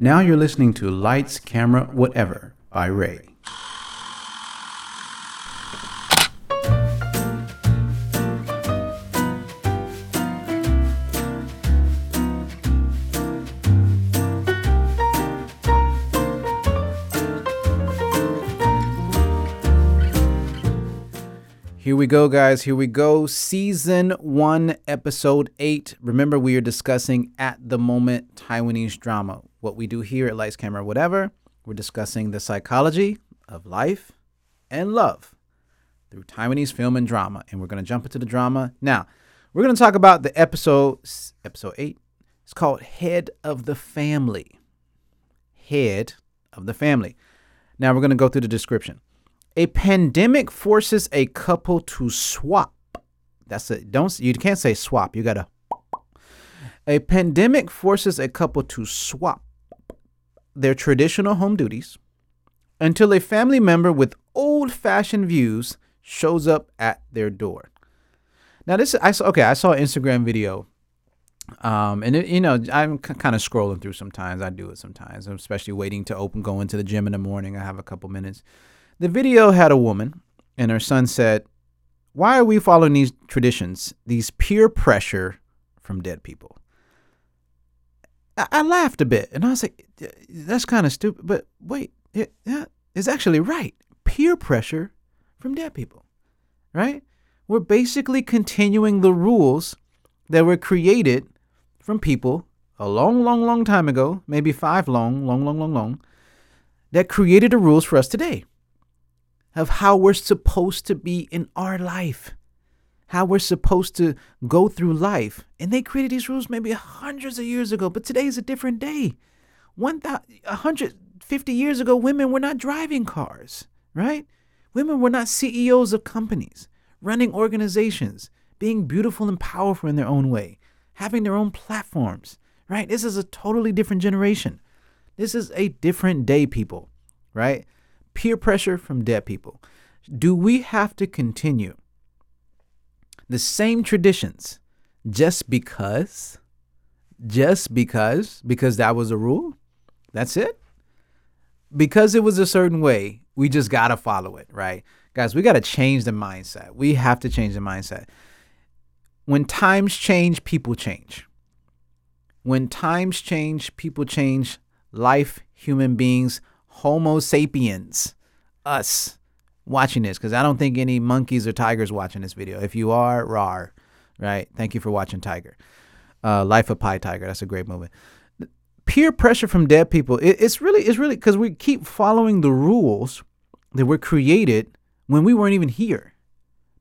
Now you're listening to Lights, Camera, Whatever by Rei. We go, guys. Here we go. Season one, episode eight. Remember, we are discussing at the moment Taiwanese drama. What we do here at Lights, Camera, Whatever, we're discussing the psychology of life and love through Taiwanese film and drama. And we're going to jump into the drama. Now, we're going to talk about the episode, episode eight. It's called Head of the Family. Head of the Family. Now, we're going to go through the description. A pandemic forces a couple to swap. That's it. Don't you can't say swap. You gotta. A pandemic forces a couple to swap their traditional home duties until a family member with old-fashioned views shows up at their door. Now this is I saw. Okay, I saw an Instagram video. Um, and it, you know, I'm c- kind of scrolling through sometimes. I do it sometimes, especially waiting to open, going to the gym in the morning. I have a couple minutes. The video had a woman, and her son said, Why are we following these traditions, these peer pressure from dead people? I, I laughed a bit, and I was like, That's kind of stupid, but wait, it, it's actually right. Peer pressure from dead people, right? We're basically continuing the rules that were created from people a long, long, long time ago, maybe five long, long, long, long, long, that created the rules for us today of how we're supposed to be in our life, how we're supposed to go through life. And they created these rules maybe hundreds of years ago, but today is a different day. 150 years ago, women were not driving cars, right? Women were not CEOs of companies, running organizations, being beautiful and powerful in their own way, having their own platforms, right? This is a totally different generation. This is a different day, people, right? Peer pressure from dead people. Do we have to continue the same traditions just because? Just because? Because that was a rule? That's it? Because it was a certain way, we just got to follow it, right? Guys, we got to change the mindset. We have to change the mindset. When times change, people change. When times change, people change. Life, human beings, Homo sapiens, us watching this, because I don't think any monkeys or tigers watching this video. If you are, rar, right? Thank you for watching Tiger. Uh, Life of Pi Tiger. That's a great movie. Peer pressure from dead people. It, it's really, it's really because we keep following the rules that were created when we weren't even here.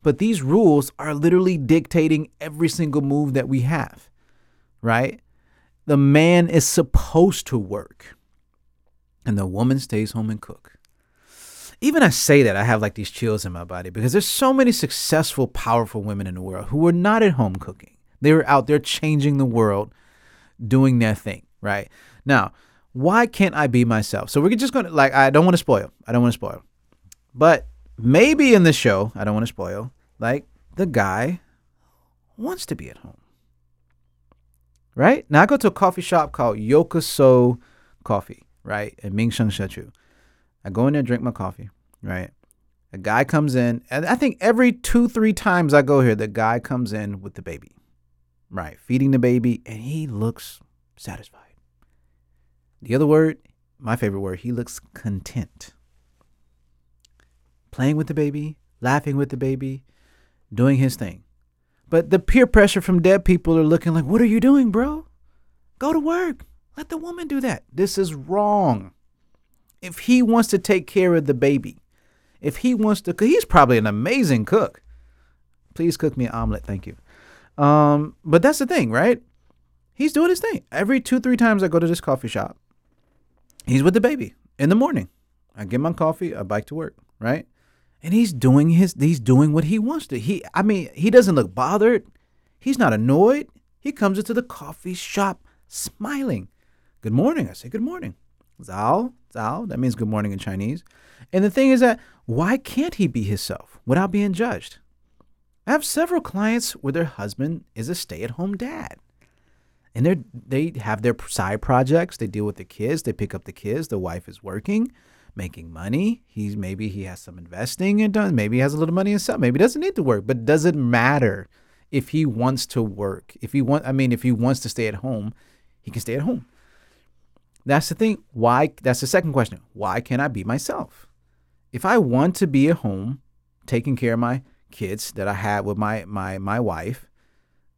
But these rules are literally dictating every single move that we have, right? The man is supposed to work and the woman stays home and cook. Even I say that, I have like these chills in my body because there's so many successful, powerful women in the world who are not at home cooking. They were out there changing the world, doing their thing, right? Now, why can't I be myself? So we're just gonna like I don't want to spoil. I don't want to spoil. But maybe in the show, I don't want to spoil, like the guy wants to be at home. Right? Now I go to a coffee shop called Yokoso Coffee right? At Minsheng Shequ. I go in there, drink my coffee, right? A guy comes in, and I think every two, three times I go here, the guy comes in with the baby, right? Feeding the baby, and he looks satisfied. The other word, my favorite word, he looks content. Playing with the baby, laughing with the baby, doing his thing. But the peer pressure from dead people are looking like, what are you doing, bro? Go to work. Let the woman do that. This is wrong. If he wants to take care of the baby, if he wants to, he's probably an amazing cook. Please cook me an omelet, thank you. Um, but that's the thing, right? He's doing his thing. Every two, three times I go to this coffee shop, he's with the baby in the morning. I get my coffee, I bike to work, right? And he's doing his, he's doing what he wants to. He, I mean, he doesn't look bothered. He's not annoyed. He comes into the coffee shop smiling. Good morning. I say, Good morning. Zao, Zao, that means good morning in Chinese. And the thing is that why can't he be himself without being judged? I have several clients where their husband is a stay at home dad. and they they have their side projects. They deal with the kids. They pick up the kids. The wife is working, making money. He's maybe he has some investing and done. Maybe he has a little money himself. Maybe he doesn't need to work. But does it matter if he wants to work? If he want, I mean, if he wants to stay at home, he can stay at home. That's the thing. Why? That's the second question. Why can't I be myself? If I want to be at home, taking care of my kids that I had with my my my wife,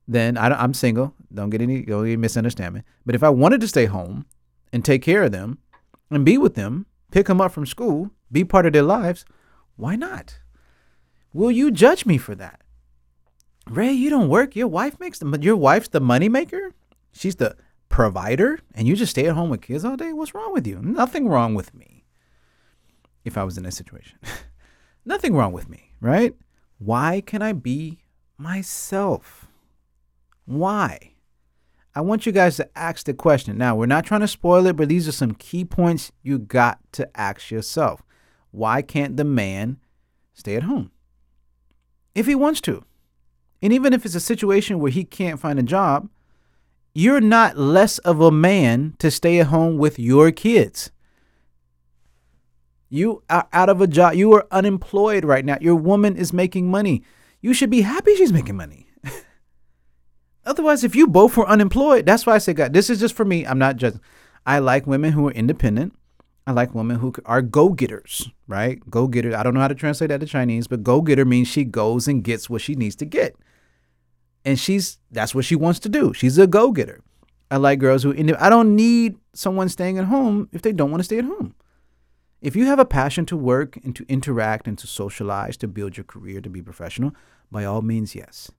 then I, am single. Don't get any don't get misunderstanding. But if I wanted to stay home and take care of them and be with them, pick them up from school, be part of their lives, why not? Will you judge me for that? Rei, you don't work. Your wife makes the your wife's the money maker. She's the provider, and you just stay at home with kids all day. What's wrong with you? Nothing wrong with me. If I was in this situation, nothing wrong with me, right? Why can I be myself? Why? I want you guys to ask the question. Now, we're not trying to spoil it, but these are some key points you got to ask yourself. Why can't the man stay at home? If he wants to. And even if it's a situation where he can't find a job, you're not less of a man to stay at home with your kids. You are out of a job. You are unemployed right now. Your woman is making money. You should be happy she's making money. Otherwise, if you both were unemployed, that's why I say, God, this is just for me. I'm not just. I like women who are independent. I like women who are go getters, right? Go getter. I don't know how to translate that to Chinese, but go getter means she goes and gets what she needs to get. And she's that's what she wants to do. She's a go getter. I like girls who, I don't need someone staying at home if they don't want to stay at home. If you have a passion to work and to interact and to socialize, to build your career, to be professional, by all means, yes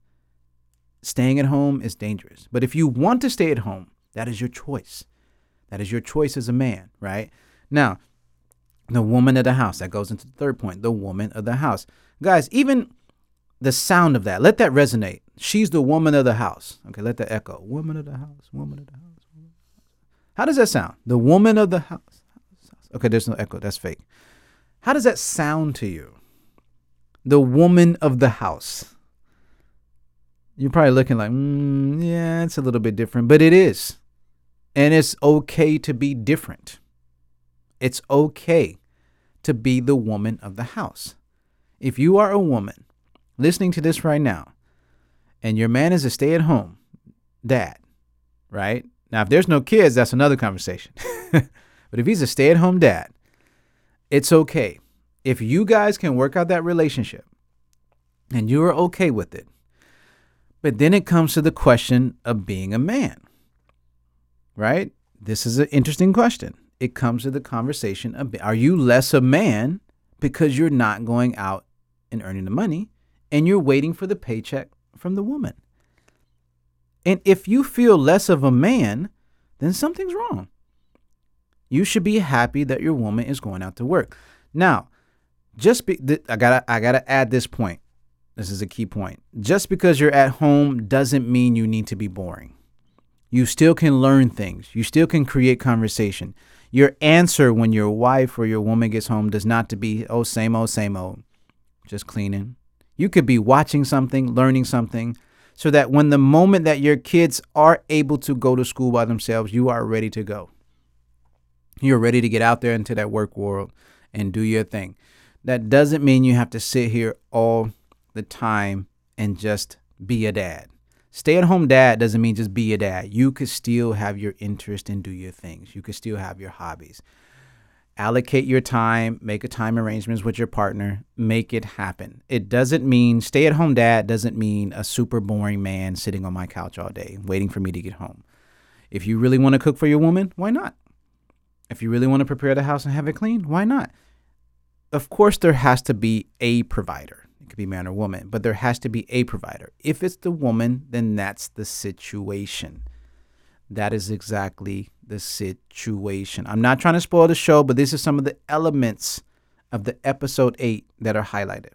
staying at home is dangerous. But if you want to stay at home, that is your choice. That is your choice as a man, right? Now, the woman of the house, that goes into the third point, the woman of the house. Guys, even the sound of that, let that resonate. She's the woman of the house. Okay, let that echo. Woman of the house, woman of the house. How does that sound? The woman of the house. Okay, there's no echo. That's fake. How does that sound to you? The woman of the house. You're probably looking like, mm, yeah, it's a little bit different, but it is. And it's okay to be different. It's okay to be the woman of the house. If you are a woman listening to this right now, and your man is a stay at home dad, right? Now, if there's no kids, that's another conversation. but if he's a stay at home dad, it's okay. If you guys can work out that relationship and you are okay with it, but then it comes to the question of being a man, right? This is an interesting question. It comes to the conversation of are you less a man because you're not going out and earning the money and you're waiting for the paycheck from the woman? And if you feel less of a man, then something's wrong. You should be happy that your woman is going out to work. Now, just be, I gotta I gotta add this point. This is a key point. Just because you're at home doesn't mean you need to be boring. You still can learn things. You still can create conversation. Your answer when your wife or your woman gets home does not to be, oh, same old, same old, just cleaning. You could be watching something, learning something, so that when the moment that your kids are able to go to school by themselves, you are ready to go. You're ready to get out there into that work world and do your thing. That doesn't mean you have to sit here all the time and just be a dad. Stay at home dad doesn't mean just be a dad. You could still have your interest and do your things. You could still have your hobbies. Allocate your time, make a time arrangements with your partner, make it happen. It doesn't mean stay at home dad doesn't mean a super boring man sitting on my couch all day waiting for me to get home. If you really want to cook for your woman, why not? If you really want to prepare the house and have it clean, why not? Of course, there has to be a provider It could be man or woman, but there has to be a provider. If it's the woman, then that's the situation. That is exactly the situation. I'm not trying to spoil the show, but these are some of the elements of the episode 8 that are highlighted.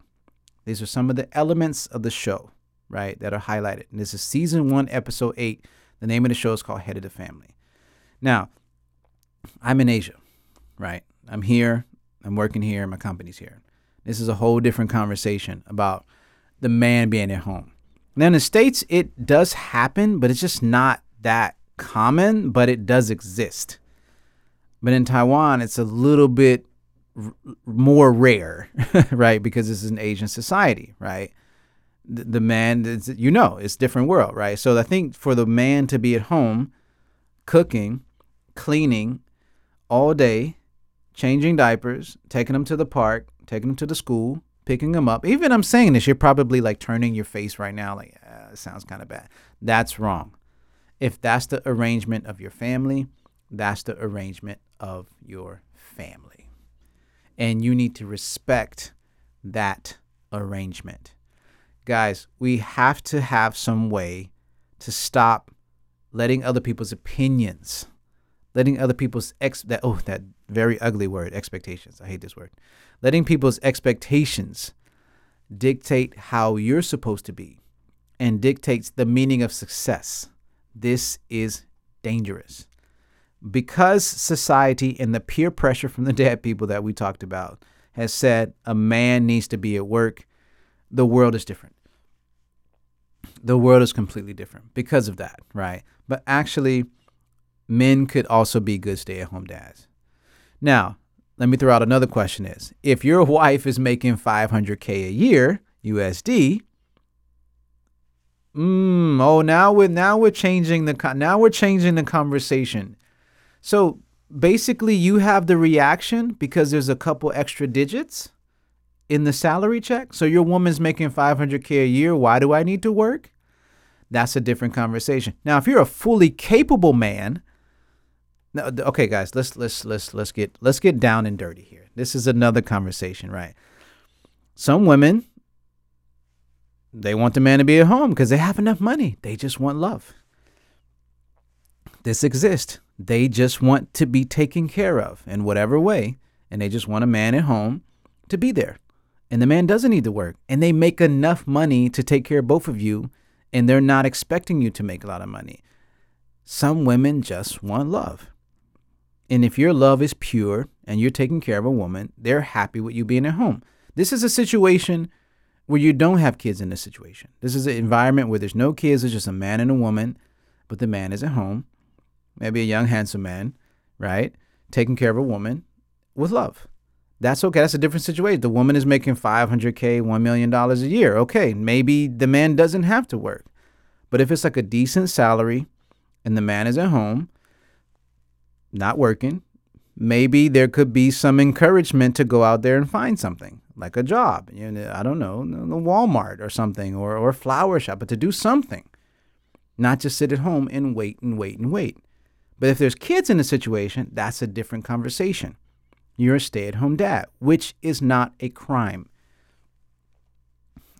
These are some of the elements of the show, right, that are highlighted. And this is season 1, episode 8. The name of the show is called Head of the Family. Now, I'm in Asia, right? I'm here. I'm working here. My company's here. This is a whole different conversation about the man being at home. Now in the states, it does happen, but it's just not that common, but it does exist. But in Taiwan, it's a little bit r- more rare, right? Because this is an Asian society, right? The, the man, you know, it's different world, right? So I think for the man to be at home, cooking, cleaning all day, changing diapers, taking them to the park, taking them to the school, picking them up. Even I'm saying this, you're probably like turning your face right now, like, ah, it sounds kind of bad. That's wrong. If that's the arrangement of your family, that's the arrangement of your family. And you need to respect that arrangement. Guys, we have to have some way to stop letting other people's opinions, letting other people's ex that oh that very ugly word expectations. I hate this word. Letting people's expectations dictate how you're supposed to be and dictates the meaning of success. This is dangerous because society and the peer pressure from the dead people that we talked about has said a man needs to be at work, the world is different. The world is completely different because of that, right? But actually, men could also be good stay at home dads. Now, let me throw out another question is if your wife is making 500K a year USD, mm, oh, now we're, now we're changing the, now we're changing the conversation so basically, you have the reaction because there's a couple extra digits in the salary check. So your woman's making 500K a year. Why do I need to work? That's a different conversation. Now, if you're a fully capable man, okay, guys, let's let's let's let's get let's get down and dirty here. This is another conversation, right? Some women they want the man to be at home because they have enough money. They just want love. This exists. They just want to be taken care of in whatever way, and they just want a man at home to be there. And the man doesn't need to work, and they make enough money to take care of both of you, and they're not expecting you to make a lot of money. Some women just want love. And if your love is pure and you're taking care of a woman, they're happy with you being at home. This is a situation where you don't have kids in this situation. This is an environment where there's no kids, it's just a man and a woman, but the man is at home maybe a young, handsome man, right? Taking care of a woman with love. That's okay. That's a different situation. The woman is making 500K, $1 million a year. Okay, maybe the man doesn't have to work. But if it's like a decent salary and the man is at home, not working, maybe there could be some encouragement to go out there and find something like a job. You know, I don't know, the Walmart or something or, or flower shop, but to do something, not just sit at home and wait and wait and wait. But if there's kids in the situation, that's a different conversation. You're a stay at home dad, which is not a crime.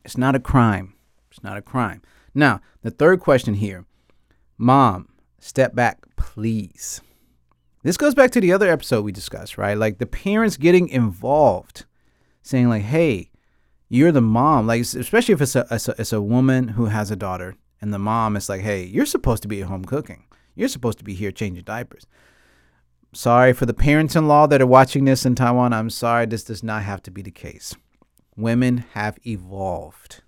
It's not a crime. It's not a crime. Now, the third question here Mom, step back, please. This goes back to the other episode we discussed, right? Like the parents getting involved, saying, like, hey, you're the mom. Like, especially if it's a, it's a, it's a woman who has a daughter, and the mom is like, hey, you're supposed to be at home cooking. You're supposed to be here changing diapers. Sorry for the parents in law that are watching this in Taiwan. I'm sorry, this does not have to be the case. Women have evolved.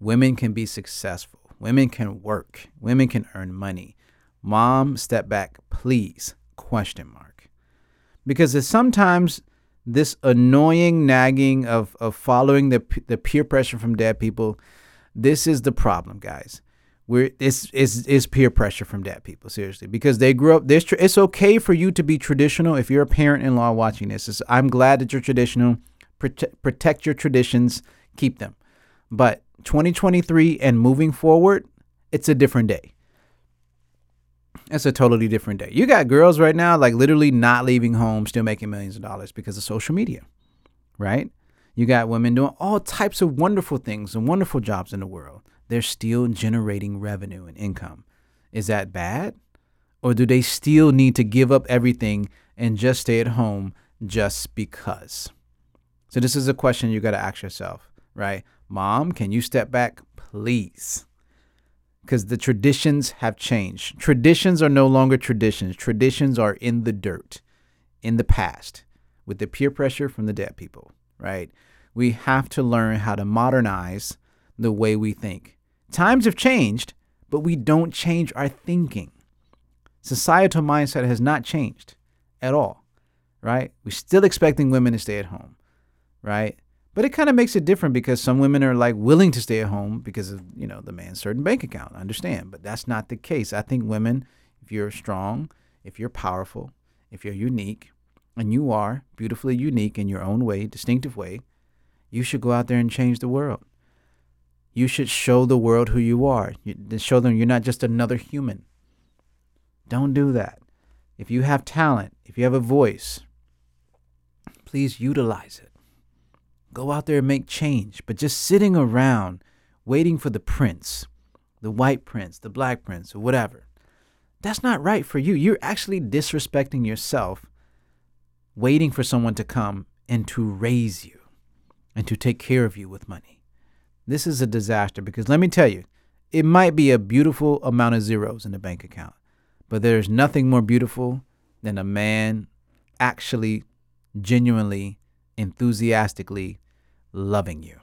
Women can be successful. Women can work. Women can earn money. Mom, step back, please. Question mark. Because it's sometimes this annoying nagging of, of following the, the peer pressure from dead people. This is the problem, guys. We're it's, it's it's peer pressure from dead people seriously because they grew up this it's okay for you to be traditional if you're a parent-in-law watching this. It's, i'm glad that you're traditional. Protect, protect your traditions keep them. But 2023 and moving forward it's a different day it's a totally different day you got girls right now like literally not leaving home still making millions of dollars because of social media right you got women doing all types of wonderful things and wonderful jobs in the world they're still generating revenue and income. Is that bad? Or do they still need to give up everything and just stay at home just because? So, this is a question you got to ask yourself, right? Mom, can you step back, please? Because the traditions have changed. Traditions are no longer traditions, traditions are in the dirt, in the past, with the peer pressure from the dead people, right? We have to learn how to modernize the way we think. Times have changed, but we don't change our thinking. Societal mindset has not changed at all, right? We're still expecting women to stay at home, right? But it kind of makes it different because some women are like willing to stay at home because of, you know, the man's certain bank account. I understand, but that's not the case. I think women, if you're strong, if you're powerful, if you're unique, and you are beautifully unique in your own way, distinctive way, you should go out there and change the world. You should show the world who you are. You, show them you're not just another human. Don't do that. If you have talent, if you have a voice, please utilize it. Go out there and make change. But just sitting around waiting for the prince, the white prince, the black prince, or whatever, that's not right for you. You're actually disrespecting yourself waiting for someone to come and to raise you and to take care of you with money. This is a disaster because let me tell you, it might be a beautiful amount of zeros in the bank account, but there's nothing more beautiful than a man actually, genuinely, enthusiastically loving you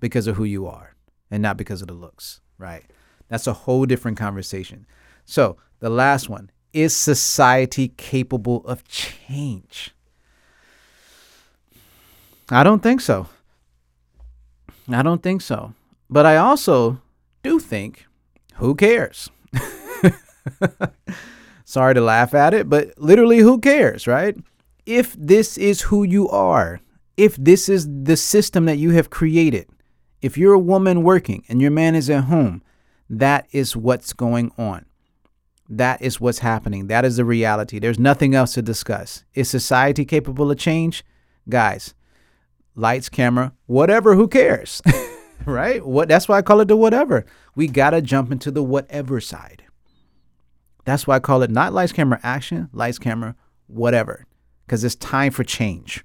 because of who you are and not because of the looks, right? That's a whole different conversation. So, the last one is society capable of change? I don't think so. I don't think so. But I also do think who cares? Sorry to laugh at it, but literally, who cares, right? If this is who you are, if this is the system that you have created, if you're a woman working and your man is at home, that is what's going on. That is what's happening. That is the reality. There's nothing else to discuss. Is society capable of change? Guys, lights, camera, whatever, who cares? right? What that's why I call it the whatever. We got to jump into the whatever side. That's why I call it not lights, camera, action, lights, camera, whatever. Cuz it's time for change.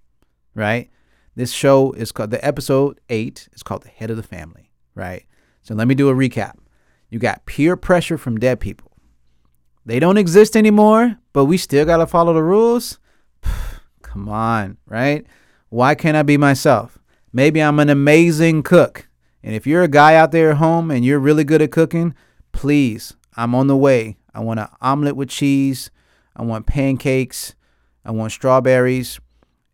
Right? This show is called the episode 8 is called The Head of the Family, right? So let me do a recap. You got peer pressure from dead people they don't exist anymore, but we still got to follow the rules. Come on, right? Why can't I be myself? Maybe I'm an amazing cook. And if you're a guy out there at home and you're really good at cooking, please, I'm on the way. I want an omelet with cheese. I want pancakes. I want strawberries.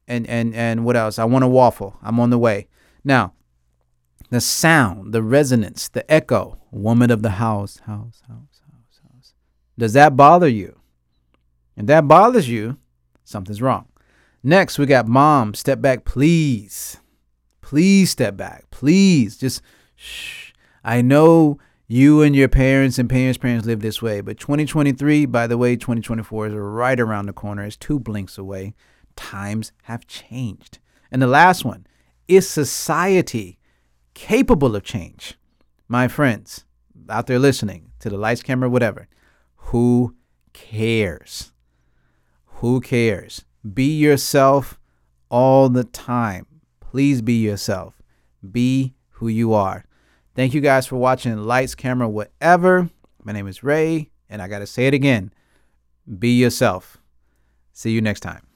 And, and, and what else? I want a waffle. I'm on the way. Now, the sound, the resonance, the echo, woman of the house, house, house house, house. does that bother you? If that bothers you, something's wrong. Next, we got mom, step back, please. Please step back. Please just shh. I know you and your parents and parents' parents live this way, but 2023, by the way, 2024 is right around the corner. It's two blinks away. Times have changed. And the last one is society capable of change? My friends out there listening to the lights, camera, whatever, who cares? Who cares? Be yourself all the time. Please be yourself. Be who you are. Thank you guys for watching Lights, Camera, Whatever. My name is Rei, and I got to say it again be yourself. See you next time.